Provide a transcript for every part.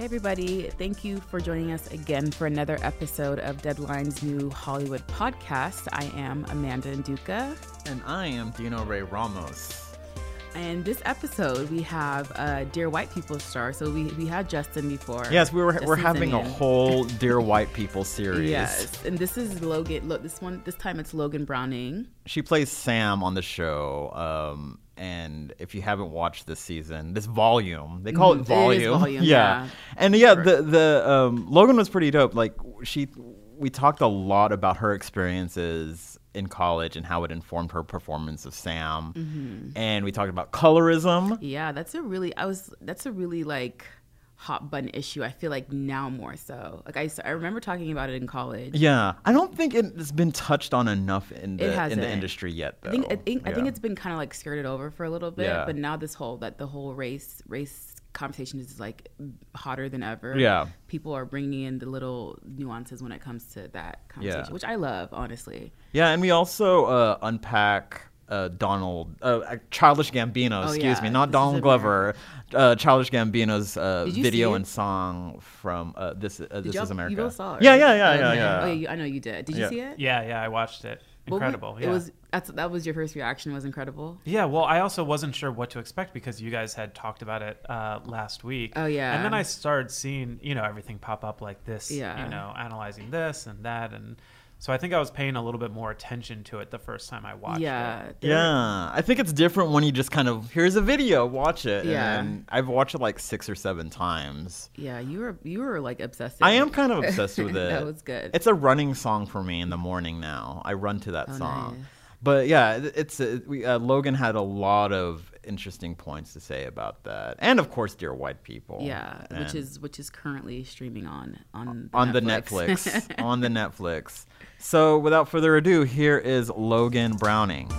Hey, everybody. Thank you for joining us again for another episode of Deadline's new Hollywood podcast. I am Amanda Nduka. And I am Dino Ray Ramos. And this episode, we have a Dear White People star. So we, we had Justin before. Yes, we were we're having a whole Dear White People series. Yes, and this is Logan. Look, this one, this time it's Logan Browning. She plays Sam on the show. Um, and if you haven't watched this season, this volume, they call Mhm, it it is volume. volume, yeah. yeah. And yeah, the the um, Logan was pretty dope. Like she, we talked a lot about her experiences in college and how it informed her performance of Sam. Mm-hmm. And we talked about colorism. Yeah, that's a really, I was, that's a really like hot button issue. I feel like now more so. Like I, I remember talking about it in college. Yeah, I don't think it's been touched on enough in the in the industry yet. Though. I think I think I think it's been kind of like skirted over for a little bit, Yeah. but now this whole that the whole race race conversation is like hotter than ever. Yeah. people are bringing in the little nuances when it comes to that conversation, Yeah. which I love, honestly. Yeah, and we also uh, unpack uh, Donald, uh, Childish Gambino, Oh, excuse yeah. me, not This Donald Glover, uh, Childish Gambino's uh, video and song from uh, This uh, This Is America. You both saw it. Yeah, right? yeah, yeah, Okay. yeah, yeah. Oh, yeah, you- I know you did. Did you Yeah. see it? Yeah, yeah, I watched it. What wa- Incredible. It was that's, that was your first reaction. Was incredible. Yeah, well, I also wasn't sure what to expect because you guys had talked about it uh, last week. Oh, yeah. And then I started seeing, you know, everything pop up like this, Yeah. you know, analyzing this and that. And so I think I was paying a little bit more attention to it the first time I watched yeah. it. there- Yeah, I think it's different when you just kind of here's a video, watch it. Yeah. and I've watched it like six or seven times. Yeah, you were you were like obsessed. I am kind of obsessed with it. that was good. It's a running song for me in the morning now. I run to that Oh, song. nice. But yeah, it's it, we, uh, Logan had a lot of interesting points to say about that, and of course, dear white people. yeah, which is which is currently streaming on on the on the Netflix on the Netflix. So without further ado, here is Logan Browning.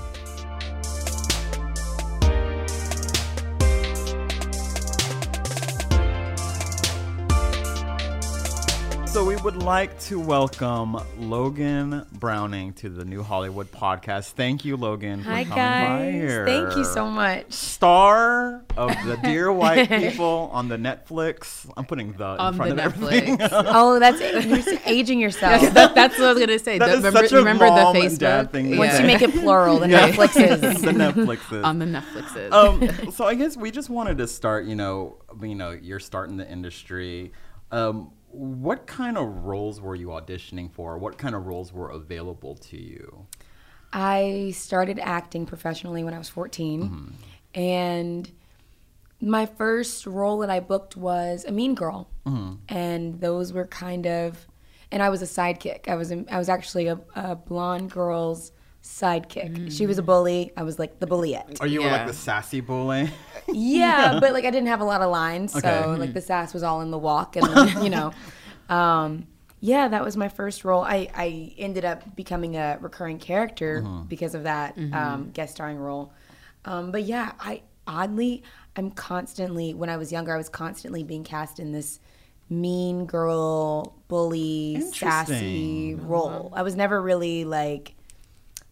So we would like to welcome Logan Browning to the New Hollywood podcast. Thank you, Logan, for Hi coming by guys. here. Thank you so much. Star of the Dear White People on the Netflix. I'm putting the in front the of everything. Netflix. Oh, that's you're aging yourself. that, that's what I was gonna say. That The- is remember such a remember the mom and Facebook dad thing to Once say. you make it plural, the Yeah. Netflixes. the Netflixes. on the Netflixes. um, so I guess we just wanted to start. You know, you know, you're starting the industry. Um, what kind of roles were you auditioning for? What kind of roles were available to you? I started acting professionally when I was 14. Mm-hmm. And my first role that I booked was a mean girl. Mm-hmm. And those were kind of, and I was a sidekick. I was, a, I was actually a, a blonde girl's sidekick. She was a bully. I was like the bulliette. Or you were like the sassy bully? Yeah, but like I didn't have a lot of lines, so Okay. like the sass was all in the walk, and then, you know, um, yeah, that was my first role. I I ended up becoming a recurring character because of that um, guest starring role. Um, but yeah, I oddly I'm constantly when I was younger, I was constantly being cast in this mean girl, bully, sassy role. I was never really like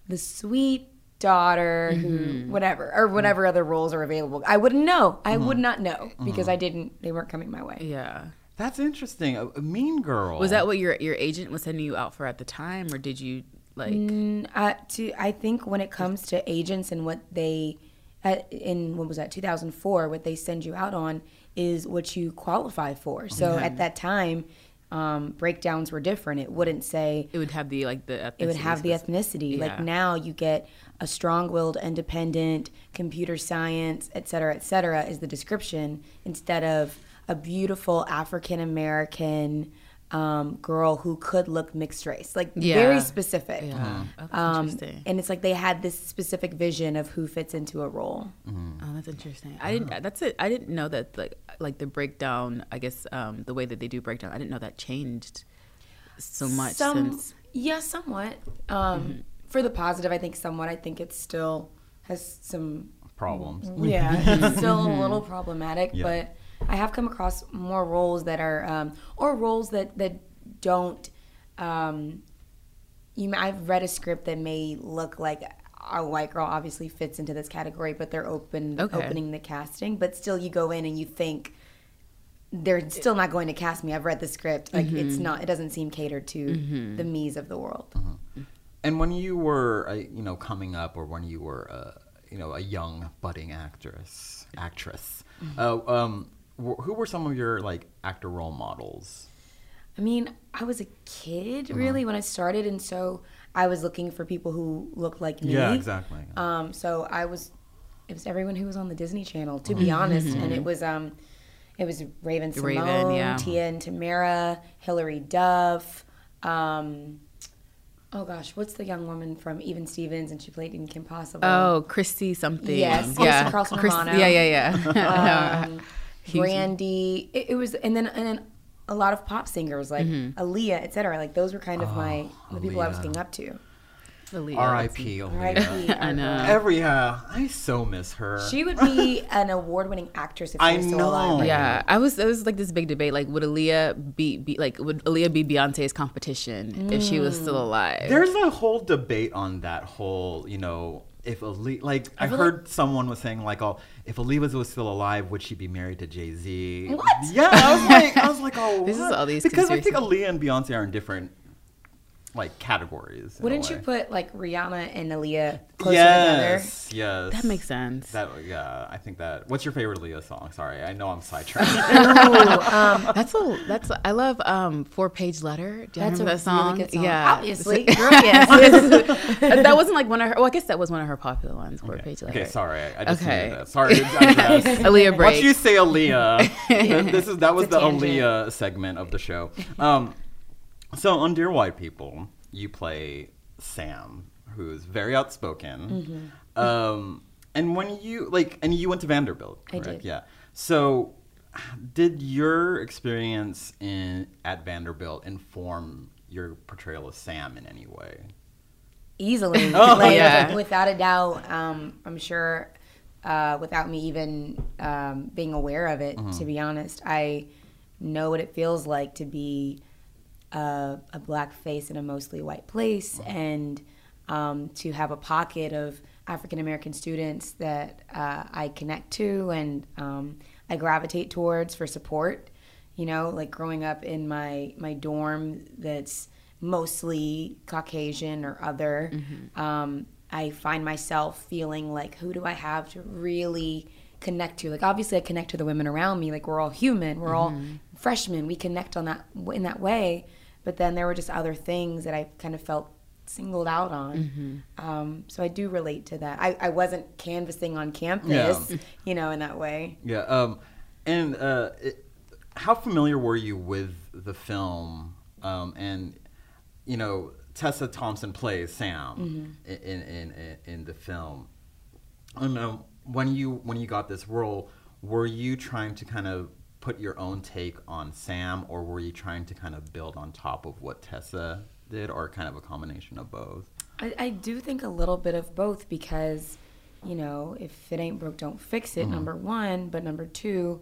the sweet daughter who whatever or whatever other roles are available. I wouldn't know. I would not know because I didn't they weren't coming my way. yeah. That's interesting. A, a mean girl. Was that what your your agent was sending you out for at the time, or did you like? Mm, uh, to I think when it comes to agents and what they, uh, in what was that 2004, what they send you out on is what you qualify for. So at that time, um, breakdowns were different. It wouldn't say It would have the like the. it would have the ethnicity. Like now, you get a strong-willed, independent, computer science, et cetera, et cetera, is the description instead of a beautiful African American um, girl who could look mixed race. Like Yeah. very specific. Yeah, that's Um, interesting. and it's like they had this specific vision of who fits into a role. Oh, that's interesting. I didn't. That's it. I didn't know that like like the breakdown. I guess um, the way that they do breakdown. I didn't know that changed so much Some, since. yeah, somewhat. Um, For the positive, I think somewhat. I think it still has some problems? Yeah, it's still a little problematic, Yeah. but I have come across more roles that are, um, or roles that that don't. Um, you, I've read a script that may look like a white girl obviously fits into this category, but they're open Okay. opening the casting. But still, you go in and you think they're still not going to cast me. I've read the script, like it's not. It doesn't seem catered to the me's of the world. And when you were, uh, you know, coming up, or when you were, uh, you know, a young budding actress, actress, uh, um, wh- who were some of your like actor role models? I mean, I was a kid Uh-huh. really when I started, and so I was looking for people who looked like me. Yeah, exactly. Um, so I was, it was everyone who was on the Disney Channel, to Mm-hmm. be honest, and it was um, it was Raven-Symoné, Raven, yeah. Tia and Tamera, Hilary Duff. Um, oh gosh, what's the young woman from Even Stevens, and she played in Kim Possible. Oh, Christy something. Yes, yeah. Melissa Carlson Chris- Romano. Yeah, yeah, yeah. um, Huge. Brandy. It, it was, and then and then a lot of pop singers like Mm-hmm. Aaliyah, etc. Like those were kind of my the people I was Aaliyah. looking up to. Aaliyah. R.I.P. R.I.P. Aaliyah. I know. Every uh, I so miss her. She would be an award-winning actress if she I was still know. alive. right Yeah, I was. It was like this big debate. Like, would Aaliyah be, be like? Would Aaliyah be Beyonce's competition if she was still Mm. alive? There's a whole debate on that whole, you know, if Aaliyah, like I, feel heard someone was saying like, oh, if Aaliyah was still alive, would she be married to Jay Z? What? Yeah, I was like, I was like, oh, This is what? all these because I think Aaliyah and Beyonce are in different like categories. Wouldn't you put like Rihanna and Aaliyah closer together? Yes, yes. That makes sense. That yeah, I think that. What's your favorite Aaliyah song? Sorry, I know I'm sidetracked. That's a that's a, I love um four page letter. Do you That's a remember that song? really song. Yeah, Obviously, girl, yes. that wasn't like one of her. Well, I guess that was one of her popular ones. Four page letter. okay, sorry, I, I just Okay. that. Sorry, to digress. Aaliyah Once you say Aaliyah, this is that was It's the tangent. Aaliyah segment of the show. Um, so on Dear White People, you play Sam, who's very outspoken. Mm-hmm. Um, and when you like, and you went to Vanderbilt, I did. Yeah. So, did your experience in at Vanderbilt inform your portrayal of Sam in any way? easily. Oh, like, yeah. Without a doubt, um, I'm sure. Uh, without me even um, being aware of it, Mm-hmm. to be honest, I know what it feels like to be a, a black face in a mostly white place, and um, to have a pocket of African American students that uh, I connect to and um, I gravitate towards for support. You know, like growing up in my my dorm that's mostly Caucasian or other. Um, I find myself feeling like, who do I have to really connect to? Like, obviously, I connect to the women around me. Like, we're all human. We're all freshmen. We connect on that in that way. But then there were just other things that I kind of felt singled out on. Um, so I do relate to that. I, I wasn't canvassing on campus, you know, in that way. Yeah. Um, and uh, it, how familiar were you with the film? Um, and you know, Tessa Thompson plays Sam in, in, in in the film. And um, when you when you got this role, were you trying to kind of put your own take on Sam, or were you trying to kind of build on top of what Tessa did, or kind of a combination of both? I, I do think a little bit of both because, you know, if it ain't broke, don't fix it, mm-hmm. number one. But number two,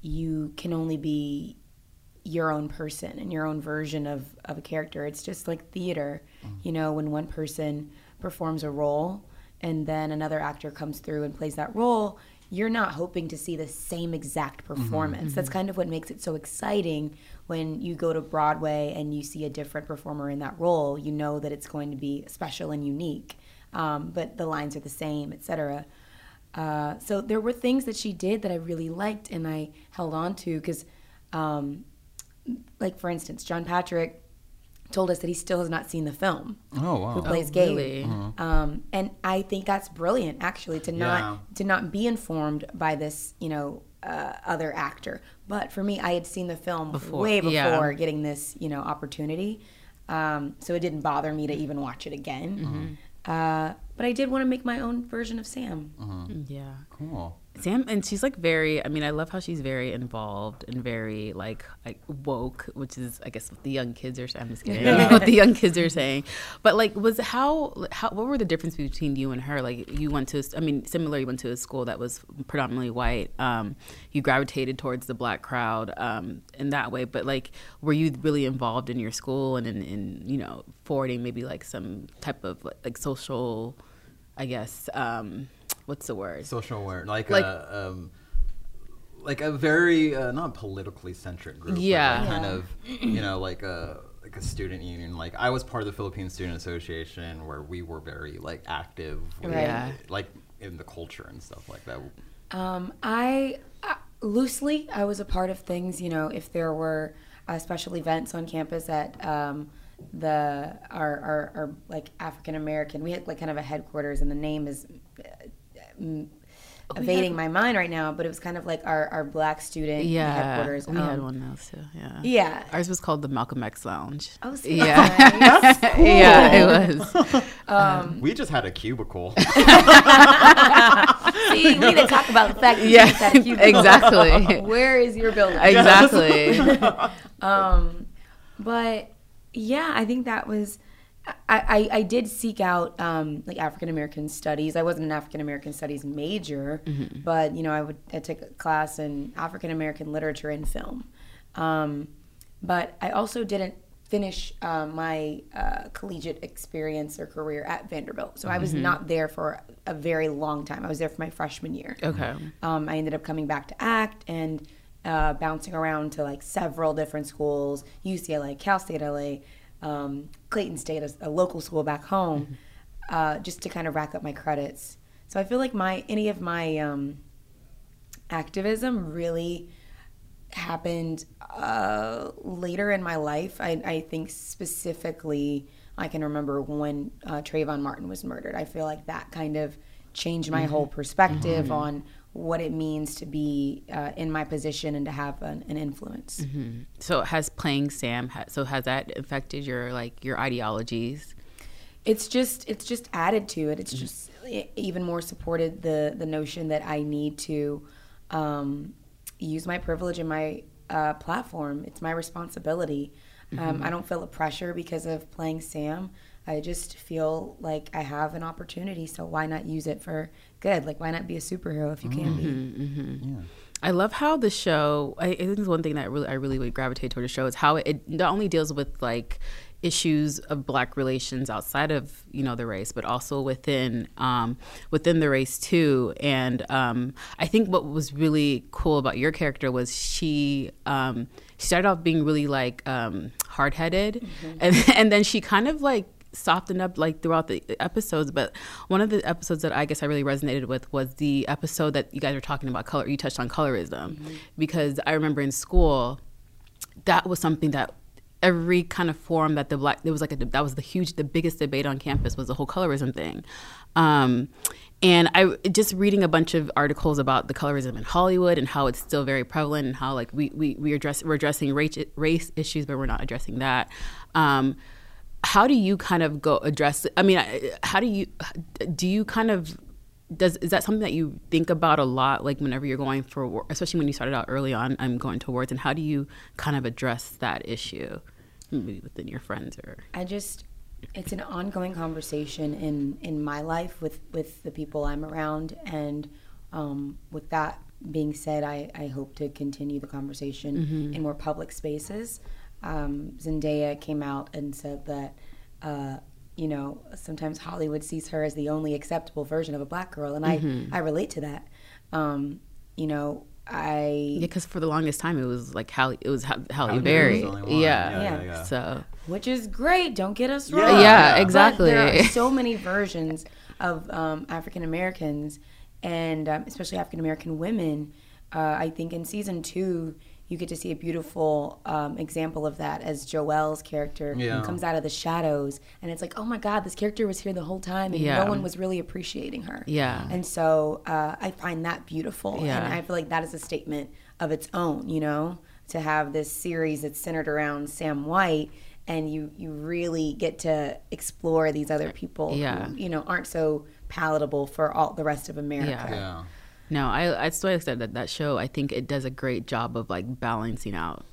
you can only be your own person and your own version of, of a character. It's just like theater, mm-hmm. you know, when one person performs a role and then another actor comes through and plays that role, you're not hoping to see the same exact performance. That's kind of what makes it so exciting when you go to Broadway and you see a different performer in that role. You know that it's going to be special and unique, um, but the lines are the same, etc. Uh, so there were things that she did that I really liked and I held on to because, um, like for instance, John Patrick told us that he still has not seen the film. Oh, wow. Who plays Oh, Gabe? really? Um, and I think that's brilliant, actually, to not Yeah. to not be informed by this, you know, uh, other actor. But for me, I had seen the film Before, way before yeah. getting this, you know, opportunity. Um, so it didn't bother me to even watch it again. Mm-hmm. Uh, but I did want to make my own version of Sam. Yeah. Cool. Sam and she's like very I mean I love how she's very involved and very like like woke which is I guess what the young kids are I'm just kidding what the young kids are saying but like was how how what were the difference between you and her like you went to I mean similar you went to a school that was predominantly white um you gravitated towards the black crowd um in that way but like were you really involved in your school and in, in you know forwarding maybe like some type of like social I guess um what's the word Social aware, like, Like- a um, like a very uh, not politically centric group. but, Yeah. like, kind of you know like a like a student union. Like I was part of the Philippine Student Association where we were very like active, with, Right. Yeah. like in the culture and stuff like that. Um, I uh, loosely, I was a part of things. You know, if there were uh, special events on campus at um, the our, our, our like African American, we had like kind of a headquarters, and the name is uh, evading my mind right now. But it was kind of like our, our black student Yeah, headquarters. we had Um, one else too. Yeah, Yeah. Ours was called the Malcolm X Lounge. Oh, so yeah, nice. yeah, it was. Um, We just had a cubicle. See, we need to talk about the fact that Yeah, you just had a cubicle. exactly. Where is your building? Exactly. um, but yeah, I think that was. I, I, I did seek out um, like African American studies. I wasn't an African American studies major, but you know I would I took a class in African American literature and film. Um, but I also didn't finish uh, my uh, collegiate experience or career at Vanderbilt, so I was not there for a very long time. I was there for my freshman year. Okay. Um, I ended up coming back to ACT and uh, bouncing around to like several different schools UCLA, Cal State LA, um, Clayton State, a, a local school back home, uh, just to kind of rack up my credits. So I feel like my any of my um, activism really happened uh, later in my life. I, I think specifically, I can remember when uh, Trayvon Martin was murdered. I feel like that kind of changed my whole perspective on what it means to be uh, in my position and to have an, an influence. So has playing Sam? ha- So has that affected your like your ideologies? it's just it's just added to it. It's just e- even more supported the the notion that I need to um, use my privilege and my uh, platform. It's my responsibility. Um, I don't feel a pressure because of playing Sam. I just feel like I have an opportunity, so why not use it for good? Like, why not be a superhero if you can be? Yeah, I love how the show. I, I think it's one thing that really I really would gravitate toward the show is how it, it not only deals with like issues of black relations outside of you know the race, but also within um, within the race too. And um, I think what was really cool about your character was she um, she started off being really like um, hard headed, and and then she kind of like softened up like throughout the episodes but one of the episodes that i guess i really resonated with was the episode that you guys were talking about color you touched on colorism. Because i remember in school that was something that every kind of forum that the black there was like a that was the huge the biggest debate on campus was the whole colorism thing. Um, and i just reading a bunch of articles about the colorism in hollywood and how it's still very prevalent and how like we we, we address we're addressing race, race issues but we're not addressing that. Um, how do you kind of go address i mean how do you do you kind of does is that something that you think about a lot like whenever you're going for work especially when you started out early on i'm going towards and how do you kind of address that issue maybe within your friends or? I just it's an ongoing conversation in in my life with with the people I'm around and um, with that being said I, I hope to continue the conversation in more public spaces um, Zendaya came out and said that uh, you know sometimes Hollywood sees her as the only acceptable version of a black girl and I, I relate to that Um, you know, I Yeah, because for the longest time it was like Halle, it was Ha- Halle Halle Berry. Berry was the only one. Yeah. Yeah, yeah, yeah. So which is great. Don't get us wrong. Yeah, But exactly. there are so many versions of um, African Americans, and um, especially African American women. Uh, I think in season two, you get to see a beautiful um, example of that as Joelle's character Yeah. comes out of the shadows, and it's like, oh my God, this character was here the whole time, and Yeah. no one was really appreciating her. Yeah. and so uh, I find that beautiful, Yeah. and I feel like that is a statement of its own. You know, to have this series that's centered around Sam White. And you, you really get to explore these other people Yeah. who, you know, aren't so palatable for all the rest of America. Yeah. No, I I still said that that show. I think it does a great job of like balancing out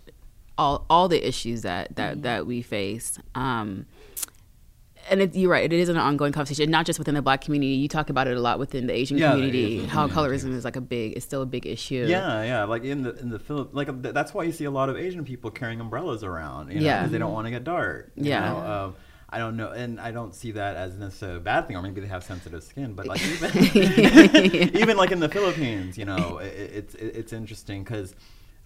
all all the issues that that Mm-hmm. that we face. Um, and it, you're right. It is an ongoing conversation, not just within the Black community. You talk about it a lot within the Asian Yeah, the community. Asian how community, colorism is like a big, it's still a big issue. Yeah, yeah. Like in the in the Philip, like that's why you see a lot of Asian people carrying umbrellas around. You know, Yeah. because they don't want to get dark. you Yeah. know? Um, I don't know, and I don't see that as necessarily a bad thing, or maybe they have sensitive skin. But like even even like in the Philippines, you know, it, it's it, it's interesting because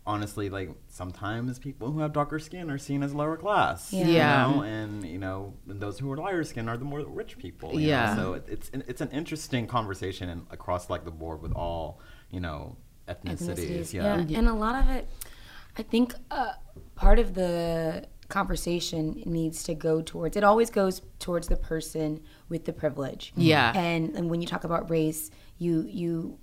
honestly, like sometimes people who have darker skin are seen as lower class. you Yeah. know, and you know, and those who are lighter skin are the more rich people. you know? Yeah. So it, it's it's an interesting conversation and across like the board with all you know ethnicities. Yeah. And a lot of it, I think uh, part of the conversation needs to go towards, it always goes towards the person with the privilege. Yeah. And, and when you talk about race, you, you,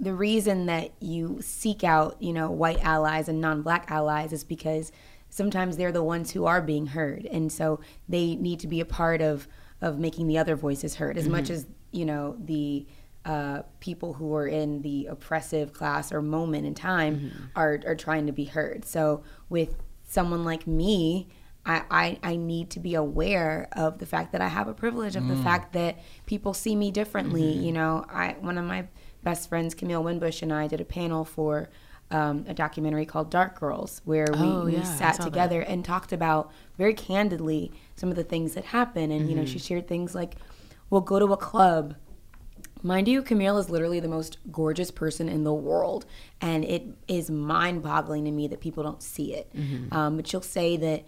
the reason that you seek out, you know, white allies and non-black allies is because sometimes they're the ones who are being heard, and so they need to be a part of of making the other voices heard as much as you know the uh, people who are in the oppressive class or moment in time are are trying to be heard. So with someone like me. I, I, I need to be aware of the fact that I have a privilege, of the mm. fact that people see me differently. Mm-hmm. You know, I one of my best friends, Camille Winbush, and I did a panel for um, a documentary called Dark Girls, where we, Oh, yeah, I sat saw that. together and talked about very candidly some of the things that happen. And, you know, mm-hmm. she shared things like, we'll go to a club. Mind you, Camille is literally the most gorgeous person in the world. And it is mind boggling to me that people don't see it. Mm-hmm. Um, but she'll say that,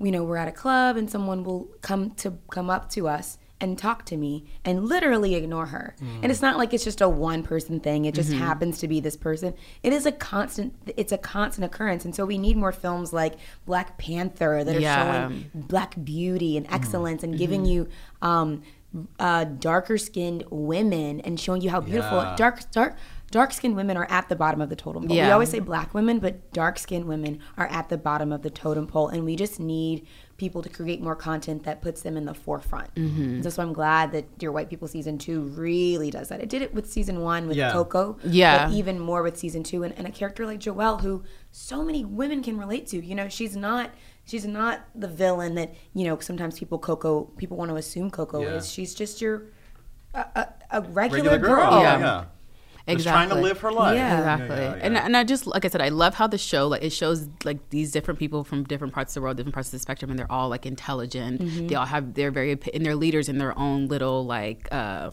you know, we're at a club and someone will come to come up to us and talk to me and literally ignore her. Mm. And it's not like it's just a one person thing. It just mm-hmm. happens to be this person. It is a constant it's a constant occurrence. And so we need more films like Black Panther that are Yeah. showing black beauty and mm. excellence and mm-hmm. giving you um uh darker skinned women and showing you how beautiful Yeah. dark dark dark skinned women are at the bottom of the totem pole. We always say black women, but dark skinned women are at the bottom of the totem pole and we just need people to create more content that puts them in the forefront. Mm-hmm. So, so I'm glad that Dear White People season two really does that. It did it with season one with Yeah. Coco. Yeah. But even more with season two and, and a character like Joelle who so many women can relate to. You know, she's not she's not the villain that, you know, sometimes people Coco people want to assume Coco Yeah. is. She's just your a, a, a regular, Regular girl. girl. Yeah. Yeah. Just trying to Exactly. live her life. Yeah. exactly yeah, and yeah. and i just like i said i love how the show like it shows like these different people from different parts of the world different parts of the spectrum and they're all like intelligent Mm-hmm. they all have they're very and they're leaders in their own little like uh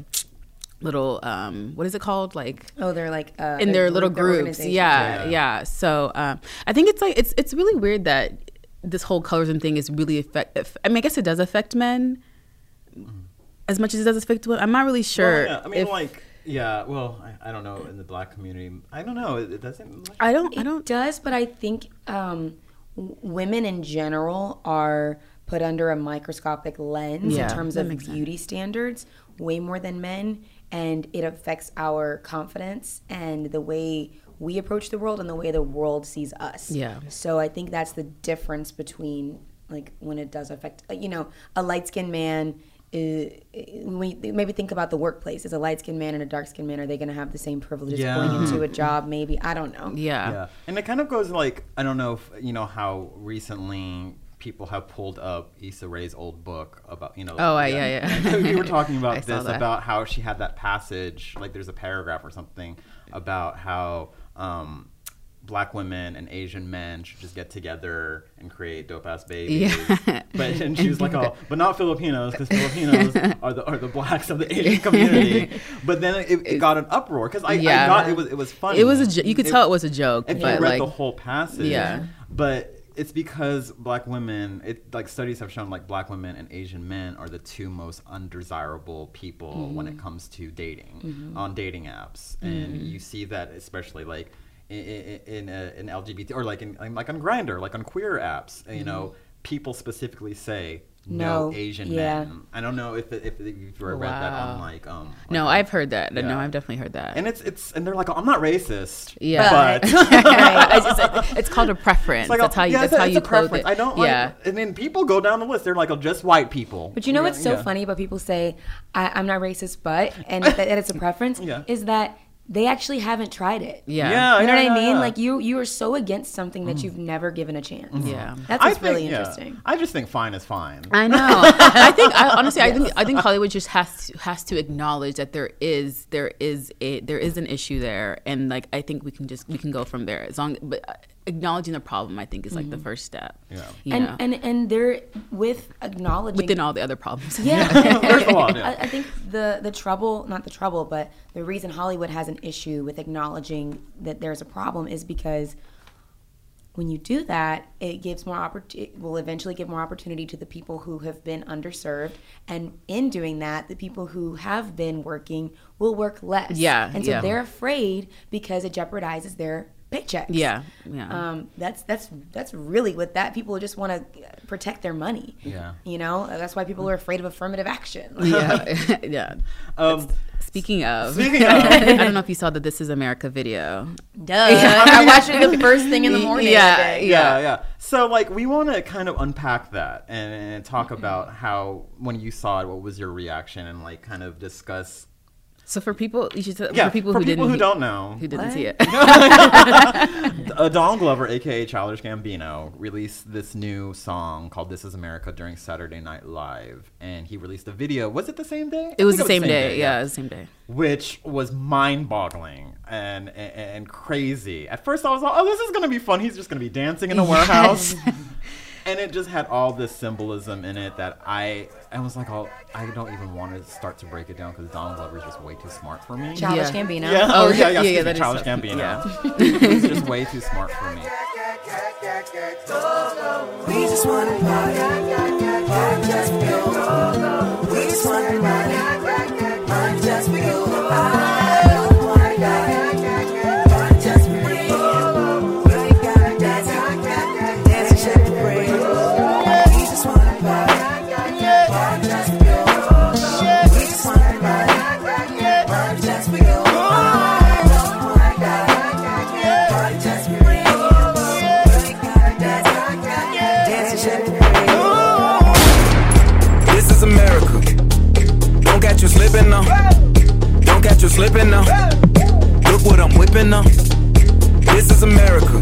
little um what is it called like Oh, they're like uh, in their little group, their groups yeah, Yeah. yeah so um i think it's like it's it's really weird that this whole colorism thing is really affect i mean i guess it does affect men as much as it does affect women i'm not really sure Well, yeah, I mean, if- like, yeah. Well, I, I don't know in the black community. I don't know. It, it doesn't. Like, i don't i It don't does, but I think um, women in general are put under a microscopic lens Yeah, in terms that of makes sense. beauty standards way more than men, and it affects our confidence and the way we approach the world and the way the world sees us. Yeah. So I think that's the difference between like when it does affect you know a light skinned man. Uh, we maybe think about the workplace. Is a light skinned man and a dark skinned man are they going to have the same privileges Yeah. going into a job? Maybe I don't know. yeah yeah, and it kind of goes like I don't know if you know how recently people have pulled up Issa Rae's old book about you know. Oh, uh, yeah, yeah. We were talking about this about how she had that passage like there's a paragraph or something about how um, black women and Asian men should just get together and create dope ass babies. Yeah. But and she was like, oh, but not Filipinos because Filipinos are the are the blacks of the Asian community. But then it, it got an uproar because I, I Yeah. got it was it was funny. It was a you could tell it was a joke, if but you read like the whole passage. Yeah. But it's because black women, it like studies have shown like black women and Asian men are the two most undesirable people when Mm-hmm. it comes to dating on dating apps, and you see that especially like in in, uh, in LGBT or like in like on Grindr, like on queer apps. You know, people specifically say. No, No, Asian yeah. men. I don't know if if, if you've ever read that on Wow. like um. no, like, I've heard that. No, I've definitely heard that. and it's it's and they're like, I'm not racist. Yeah. but it's, just- it's called a preference. It's like that's a- how you. yeah, that's it's a- how it's you a clothe preference. it. I don't like, Yeah. and then people go down the list. They're like, oh, just white people. But you know what's so Yeah. funny about people say I, I'm not racist, but and that, that it's a preference Yeah. is that they actually haven't tried it. Yeah. Yeah, You know yeah, what I mean? yeah. Like you you are so against something that you've never given a chance. Yeah. That's what's think- really yeah. interesting. I just think fine is fine. I know. I think I, honestly, I think I think Hollywood just has to, has to acknowledge that there is there is a there is an issue there, and like I think we can just we can go from there as long. But uh, acknowledging the problem, I think, is like the mm-hmm. first step. Yeah. You and, know, and and they're with acknowledging within all the other problems. Yeah, There's a lot, yeah. I, I think the the trouble, not the trouble, but the reason Hollywood has an issue with acknowledging that there's a problem is because when you do that, it gives more opportunity. Will eventually give more opportunity to the people who have been underserved, and in doing that, the people who have been working will work less. Yeah, and so yeah. they're afraid because it jeopardizes their paychecks. Yeah, yeah. Um, that's that's that's really what that people just want to protect their money. Yeah. You know, that's why people are afraid of affirmative action. yeah, yeah. Um, Speaking of, Speaking of- I don't know if you saw the "This Is America" video. Duh. I watched it the first thing in the morning. Yeah, every day. yeah, yeah. So like, we want to kind of unpack that and, and talk about how when you saw it, what was your reaction, and like kind of discuss. So for people, you should Yeah, for people for who people didn't who don't know, who didn't What? see it. uh, Donald Glover, aka Childish Gambino, released this new song called "This Is America" during Saturday Night Live, and he released a video. Was it the same day? It was I the think same day. Yeah, it was the same day. which was mind-boggling and, and and crazy. At first, I was like, "Oh, this is gonna be fun. He's just gonna be dancing in a warehouse." And it just had all this symbolism in it that I I was like, oh, I don't even want to start to break it down because Donald Glover is just way too smart for me. Childish Yeah. Gambino. Yeah. Oh, Oh, yeah, yeah, yeah, yeah, me, that is Childish so- Gambino. He's just way too smart for me. We just wanna party, party just for. We just wanna party, slipping now. Look what I'm whipping now. This is America.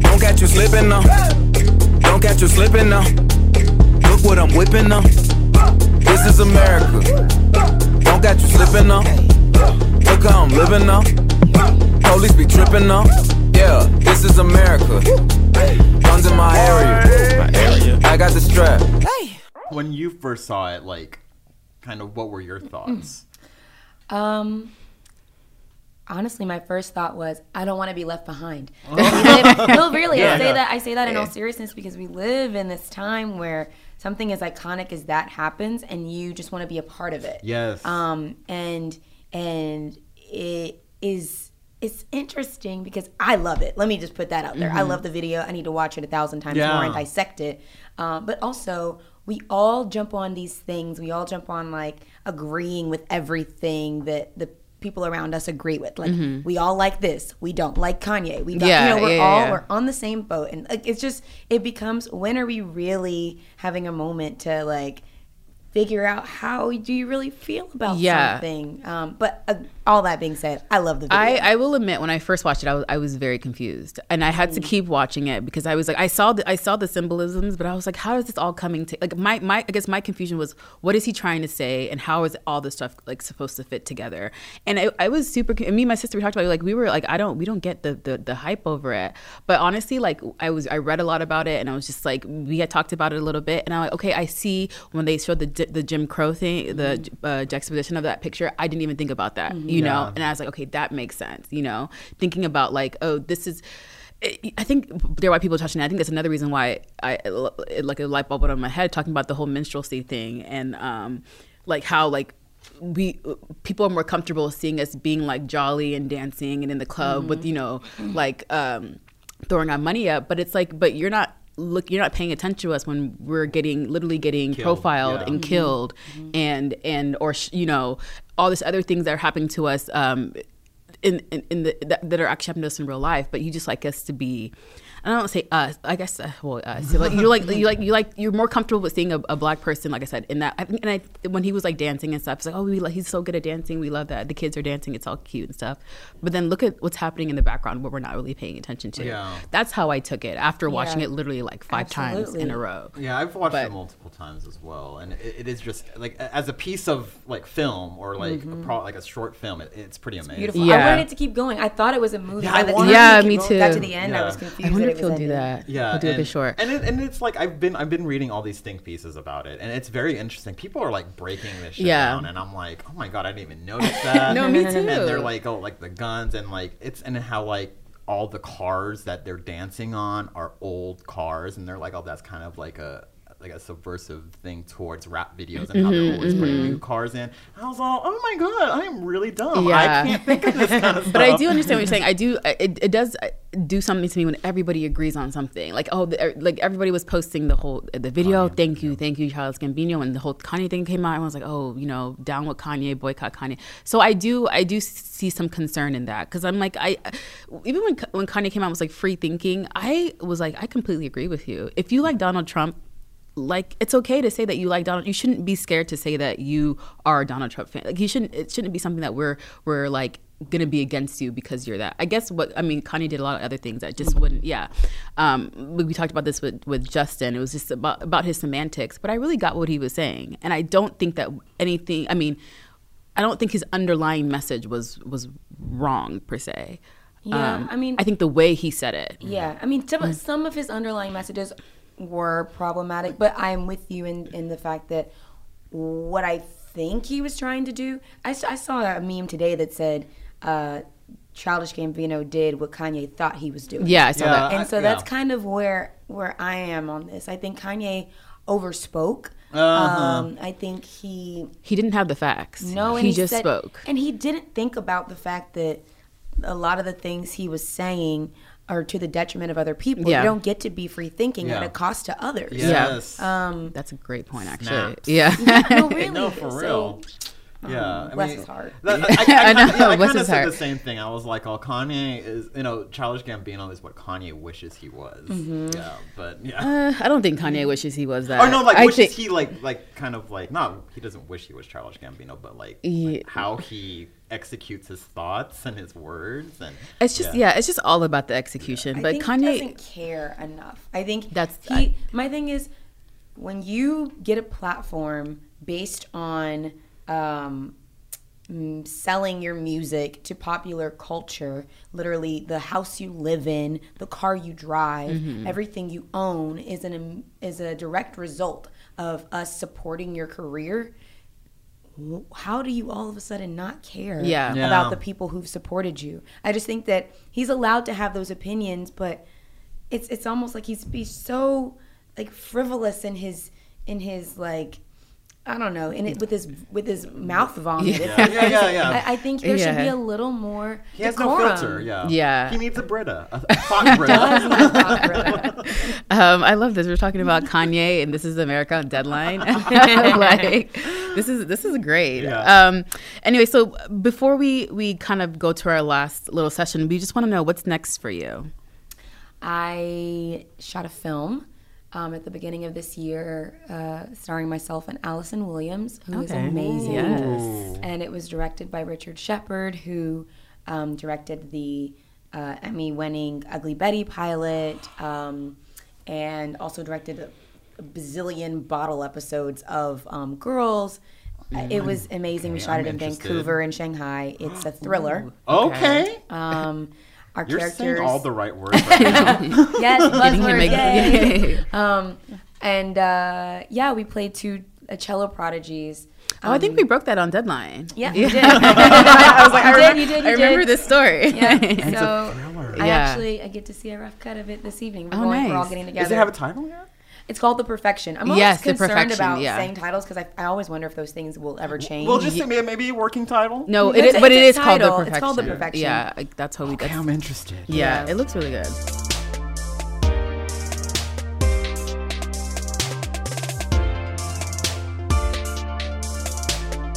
Don't catch you slipping now. Don't catch you slipping now. Look what I'm whipping now. This is America. Don't catch you slipping now. Look how I'm living now. Police be tripping now. Yeah, this is America. Guns in my area. My area. I got the strap. When you first saw it, like, kind of, what were your thoughts? Um, honestly, my first thought was, I don't want to be left behind. Live- no, really, Yeah, I say yeah. that. I say that in all seriousness because we live in this time where something as iconic as that happens, and you just want to be a part of it. Yes. Um, and and it is it's interesting because I love it. Let me just put that out there. I love the video. I need to watch it a thousand times Yeah. more and dissect it. Uh, but also, we all jump on these things. We all jump on like agreeing with everything that the people around us agree with. Like we all like this. We don't like Kanye. We don't. Yeah, you know, we're yeah, all yeah. we're on the same boat, and like, it's just it becomes when are we really having a moment to like figure out how do you really feel about Yeah. something um, but uh, all that being said, I love the video. I, I will admit when I first watched it, I was I was very confused, and I had to keep watching it because I was like, I saw the I saw the symbolisms, but I was like, how is this all coming to like my my I guess my confusion was what is he trying to say, and how is all this stuff like supposed to fit together? And I, I was super. And me and my sister we talked about it, like we were like I don't we don't get the, the the hype over it, but honestly, like I was I read a lot about it, and I was just like we had talked about it a little bit, and I'm like, okay, I see when they showed the the Jim Crow thing, the uh, juxtaposition of that picture, I didn't even think about that, you know, Yeah. and I was like, okay, that makes sense, you know, thinking about like, oh, this is. I think there are why people touching. it. I think that's another reason why I it, like a light bulb went on my head talking about the whole minstrelsy thing and um, like how like we people are more comfortable seeing us being like jolly and dancing and in the club with you know like um, throwing our money up, but it's like, but you're not look you're not paying attention to us when we're getting literally getting Killed, profiled yeah. and killed and and or sh- you know all this other things that are happening to us um in in, in the that, that are actually happening to us in real life but you just like us to be I don't say us. I guess uh, well, us. So like you like you like you like you're more comfortable with seeing a, a black person, like I said, in that. I think, and I when he was like dancing and stuff, it's like, oh, we like, he's so good at dancing. We love that. The kids are dancing. It's all cute and stuff. But then look at what's happening in the background, what we're not really paying attention to. Yeah. That's how I took it after watching Yeah. it literally like five times in a row. Yeah, I've watched But- it multiple times as well, and it, it is just like as a piece of like film or like a pro, like a short film, it, it's pretty amazing. Beautiful. Yeah. I wanted it to keep going. I thought it was a movie. Yeah, By I the wanted time Yeah, it me got too. to the end, I was confused. I wonder that if it he'll was do that. Yeah, he'll do and, it short. and it, and it's like I've been I've been reading all these think pieces about it, and it's very interesting. People are like breaking this shit Yeah. down, and I'm like, oh my god, I didn't even notice that. No, me too. And they're like, oh, like the guns and like it's and how like all the cars that they're dancing on are old cars, and they're like, oh, that's kind of like a like a subversive thing towards rap videos and how they're mm-hmm, always putting new mm-hmm. cars in. I was all, oh my god, I am really dumb. Yeah. I can't think of this kind of stuff. But I do understand what you're saying. I do. It, it does uh, do something to me when everybody agrees on something. Like oh, the, er, like everybody was posting the whole the video. thank you, thank you, Charles Gambino, and the whole Kanye thing came out. I was like, oh, you know, down with Kanye, boycott Kanye. So I do, I do see some concern in that because I'm like, I even when when Kanye came out was like free thinking, I was like, I completely agree with you. If you like Donald Trump, like it's okay to say that you like Donald. You shouldn't be scared to say that you are a Donald Trump fan. Like you shouldn't. It shouldn't be something that we're we're like gonna be against you because you're that. I guess what I mean. Kanye did a lot of other things that just wouldn't. Yeah, um, we, we talked about this with with Justin. It was just about about his semantics, but I really got what he was saying, and I don't think that anything. I mean, I don't think his underlying message was was wrong per se. Um, Yeah, I mean- I think the way he said it. Yeah, I mean, some, some of his underlying messages were problematic, but I'm with you in, in the fact that what I think he was trying to do. I saw a meme today that said, uh, Childish Gambino did what Kanye thought he was doing. Yeah, I saw Yeah, that. and so I- that's yeah. kind of where where I am on this. I think Kanye overspoke. Uh-huh. Um, I think he He didn't have the facts. no, and he, he, just said- spoke. and he didn't think about the fact that a lot of the things he was saying are to the detriment of other people. Yeah. You don't get to be free thinking at a cost to others. Yes. Um, That's a great point, actually. Snaps. Yeah. no, really. No, for So, real. Yeah, I bless mean, his heart. that- I, I, I know, kinda- yeah, I bless kind of his said heart. the same thing. I was like, "Oh, Kanye is, you know, Childish Gambino is what Kanye wishes he was." Yeah, but yeah. Uh, I don't think Kanye wishes he was that. or no, like I wishes think- he like like kind of like not he doesn't wish he was Childish Gambino, but like, Yeah. like how he executes his thoughts and his words and It's just yeah. it's just all about the execution. I but think Kanye, he doesn't care enough. I think That's- he. I- my thing is, when you get a platform based on um, selling your music to popular culture, literally the house you live in, the car you drive, Mm-hmm. everything you own is an is a direct result of us supporting your career. How do you all of a sudden not care Yeah. Yeah. about the people who've supported you? I just think that he's allowed to have those opinions, but it's it's almost like he's he's so like frivolous in his in his like I don't know and it with his with his mouth vomit. Yeah. Yeah, yeah, yeah. I, I think there should be a little more. he has decorum. no filter. Yeah, Yeah. He needs a Brita, a, a hot Brita. Does not talk about it. um, I love this. We're talking about Kanye, and this is America on Deadline. like this is this is great. Yeah. Um, anyway, so before we we kind of go to our last little session, we just want to know what's next for you. I shot a film um, at the beginning of this year, uh, starring myself and Allison Williams, who is Okay. amazing. Yes. And it was directed by Richard Shepard, who um, directed the uh, Emmy-winning Ugly Betty pilot, um, and also directed a, a bazillion bottle episodes of um, Girls. Uh, It was amazing. we Okay, shot I'm it in interested. Vancouver and Shanghai. It's a thriller. Okay. Um, our You're characters. saying all the right words. Right yes, Getting him buzzword, ex- yay. um, and uh, yeah, we played two uh, cello prodigies. Oh, I think we broke that on deadline. Yeah, you did. I was like, I You did, remember, you did, I remember did. this story. Yeah. It's so a thriller. I Yeah. actually I get to see a rough cut of it this evening. We're, Oh, going, we're all getting together. Does it have a title yet? It's called The Perfection. I'm always Yes, The concerned Perfection, about yeah. saying titles because I, I always wonder if those things will ever change. Well, just say maybe, maybe a working title. No, It's it is, a- but it's is called the perfection. It's called The Perfection. Yeah, like, that's how we. Okay, That's, I'm interested. yeah, Yeah. it looks really good.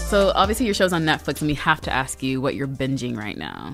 So obviously your show's on Netflix, and we have to ask you what you're binging right now.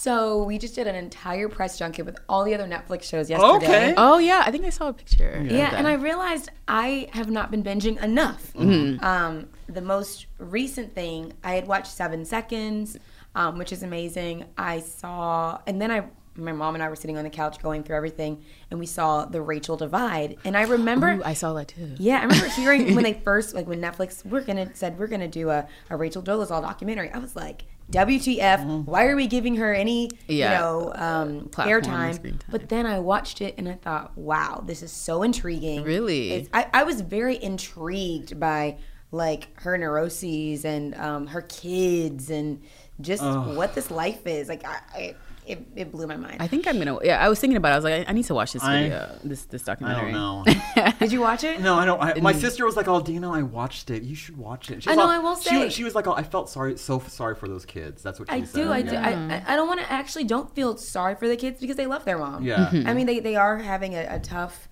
So we just did an entire press junket with all the other Netflix shows yesterday. Okay. Oh yeah, I think I saw a picture. Yeah, and I realized I have not been binging enough. Mm-hmm. Um, the most recent thing, I had watched Seven Seconds, um, which is amazing. I saw, and then I, my mom and I were sitting on the couch going through everything, and we saw the Rachel Divide. And I remember, Ooh, I saw that too. yeah, I remember hearing when they first, like when Netflix, we're gonna said we're gonna do a, a Rachel Dolezal documentary. I was like, WTF? Why are we giving her any, Mm-hmm. Yeah. you know, um, airtime? time. But then I watched it and I thought, wow, this is so intriguing. Really? I, I was very intrigued by like her neuroses and um, her kids and just what this life is. Like, I, I it, it blew my mind. I think I'm gonna. Yeah, I was thinking about. it. I was like, I, I need to watch this I- video, this this I don't know. Did you watch it? No, I don't. I, my sister was like, "Oh, Dino, I watched it. You should watch it." She I was know, all- I will she, say- was- she was like, "Oh, I felt sorry, so sorry for those kids." That's what she I said. do. I do. Yeah. I, I, I don't want to actually don't feel sorry for the kids because they love their mom. Yeah. Mm-hmm. I mean, they, they are having a, a tough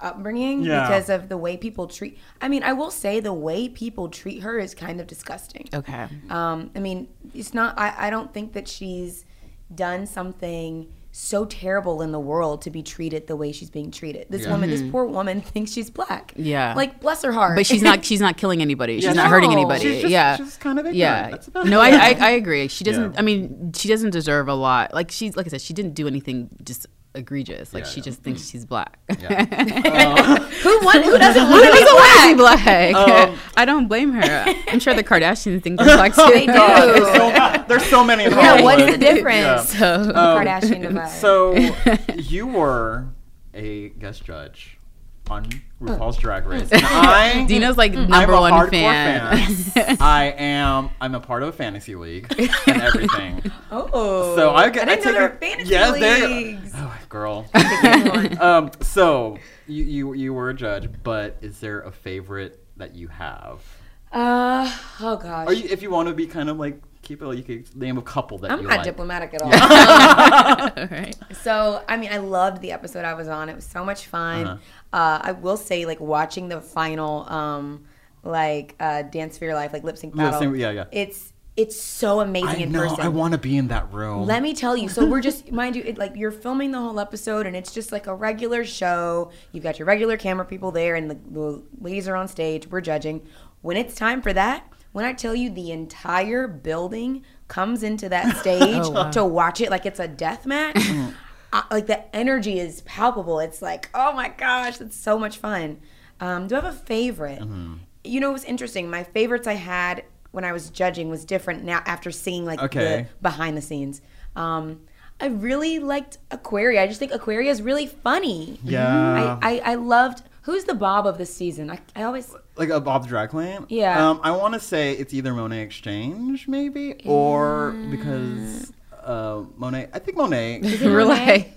upbringing Yeah. because of the way people treat. I mean, I will say the way people treat her is kind of disgusting. Okay. Um, I mean, it's not. I, I don't think that she's done something so terrible in the world to be treated the way she's being treated. This Yeah. woman, this poor woman, thinks she's black. Mm-hmm. Yeah. like bless her heart. But she's not. She's not killing anybody. She's Yeah, not no. hurting anybody. She's just- yeah. she's kind of ignorant. Yeah. That's about no, it. I, I I agree. She doesn't. Yeah. I mean, she doesn't deserve a lot. Like she's like I said, she didn't do anything just egregious. Like Yeah, she yeah. just thinks she's black. Yeah. who want, who doesn't want to be doesn't want to black? be black? Um, I don't blame her. I'm sure the Kardashians think they're black too. They do. there's, so, there's so many. Yeah, what's the difference? So Um, Kardashian divide. So you were a guest judge on RuPaul's Drag Race. And I, Dino's like I'm number a one hardcore fan. fan. I am. I'm a part of a fantasy league and everything. oh, So I get. I didn't take know there a- were fantasy yes, there- leagues. Oh, girl. um. So you, you you were a judge, but is there a favorite that you have? Uh, oh gosh. Or you, if you want to be kind of like keep it, you could name a couple that I'm you not like. diplomatic at all. All right. So, I mean, I loved the episode I was on. It was so much fun. Uh-huh. uh I will say, like, watching the final, um, like, uh, Dance for Your Life, like, lip sync battle. Lip-sync, yeah, yeah. It's it's so amazing I in know. person. I want to be in that room. Let me tell you. So we're just, mind you, it, like you're filming the whole episode, and it's just like a regular show. You've got your regular camera people there, and the, the ladies are on stage. We're judging. When it's time for that, when I tell you the entire building comes into that stage to watch it like it's a death match. I, like the energy is palpable. It's like, oh my gosh, it's so much fun. Um, do I have a favorite? You know, it was interesting. My favorites I had when I was judging was different now after seeing like Okay. the behind the scenes. Um, I really liked Aquaria. I just think Aquaria is really funny. Yeah. I, I, I loved. Who's the Bob of this season? I, I always. like a Bob the Drag Queen. Yeah. Um, I want to say it's either Monét X Change, maybe, or because uh, Monet. I think Monet. We're like,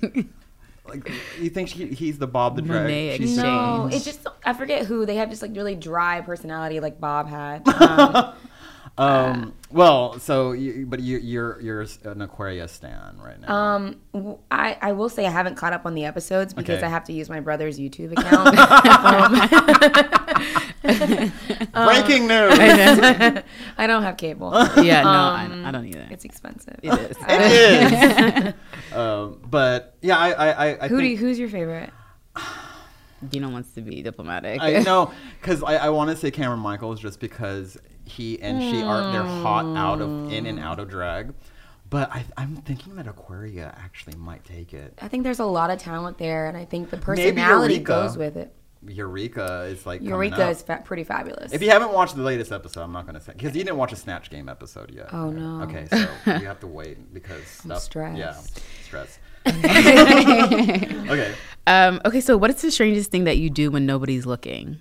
like, you think she, he's the Bob the Drag? Monet she's- X Change. No, it's just I forget who. They have just like really dry personality, like Bob had. Um, Um. Well, so you, but you, you're you're an Aquarius stan right now. Um, w- I, I will say I haven't caught up on the episodes because Okay. I have to use my brother's YouTube account. Um, Breaking news. I don't have cable. yeah, no, I, Um, I don't either. It's expensive. It is. it is. um, but yeah, I I I, I Who do think, you, who's your favorite? Dino wants to be diplomatic. I know because I, I want to say Cameron Michaels just because he and she are they're hot out of in and out of drag, but I, I'm thinking that Aquaria actually might take it. I think there's a lot of talent there, and I think the Maybe personality Eureka. goes with it. Eureka is like Eureka is fa- pretty fabulous. If you haven't watched the latest episode, I'm not going to say because you didn't watch a Snatch Game episode yet. Oh, no. Okay, so you have to wait because stuff. stressed. Yeah, stress. okay. Um, okay, so what is the strangest thing that you do when nobody's looking?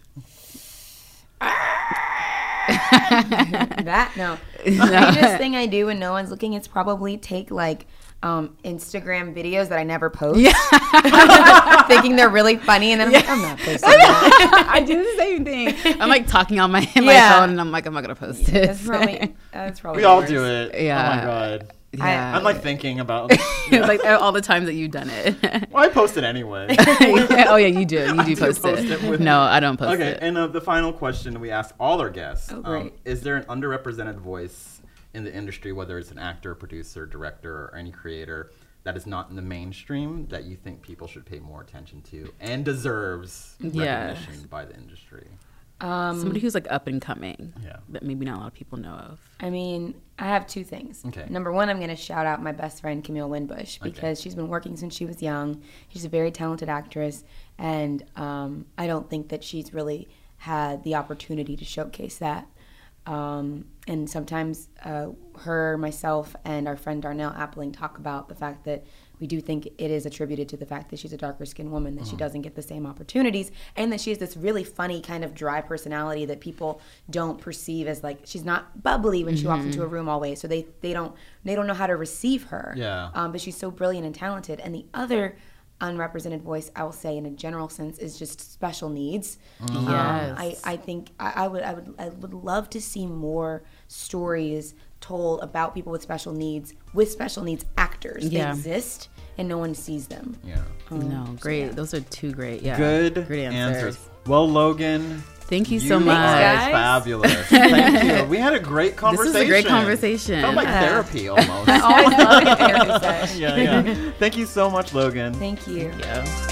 That no. The strangest thing I do when no one's looking is probably take like um, Instagram videos that I never post. thinking they're really funny, and then I'm like, I'm not posting that. I do the same thing. I'm like talking on my my Yeah. phone, and I'm like, I'm not gonna post it. That's probably that's probably We the all worst. do it. Oh Yeah. my god. Yeah. I'm like thinking about. like all the times that you've done it. Well, I post it anyway. oh yeah, you do. You I do post, post it. with- no, I don't post okay, it. Okay, and uh, the final question we ask all our guests: Oh, um. Is there an underrepresented voice in the industry, whether it's an actor, producer, director, or any creator that is not in the mainstream that you think people should pay more attention to and deserves Yes. recognition by the industry? Somebody who's like up and coming. Yeah. That maybe not a lot of people know of. I mean, I have two things. Okay. Number one, I'm going to shout out my best friend Camille Winbush because she's been working since she was young. She's a very talented actress, and um, I don't think that she's really had the opportunity to showcase that. Um, and sometimes uh, her, myself, and our friend Darnell Appling talk about the fact that we do think it is attributed to the fact that she's a darker skinned woman, that she doesn't get the same opportunities, and that she has this really funny kind of dry personality that people don't perceive as like she's not bubbly when she walks into a room always. So they, they don't they don't know how to receive her. Yeah. Um, but she's so brilliant and talented. And the other unrepresented voice, I will say, in a general sense, is just special needs. Um, Yes. I, I think I, I would I would I would love to see more stories told about people with special needs with special needs actors. Yeah. They exist and no one sees them. Yeah. no, um, great. Those are two great. Yeah. Good Great answers. answers. Well, Logan. Thank you so much. guys. fabulous. Thank you. We had a great conversation. This conversation. is a great conversation. Felt like therapy almost. I always love a therapy session. yeah, yeah. Thank you so much, Logan. Thank you. Yeah. With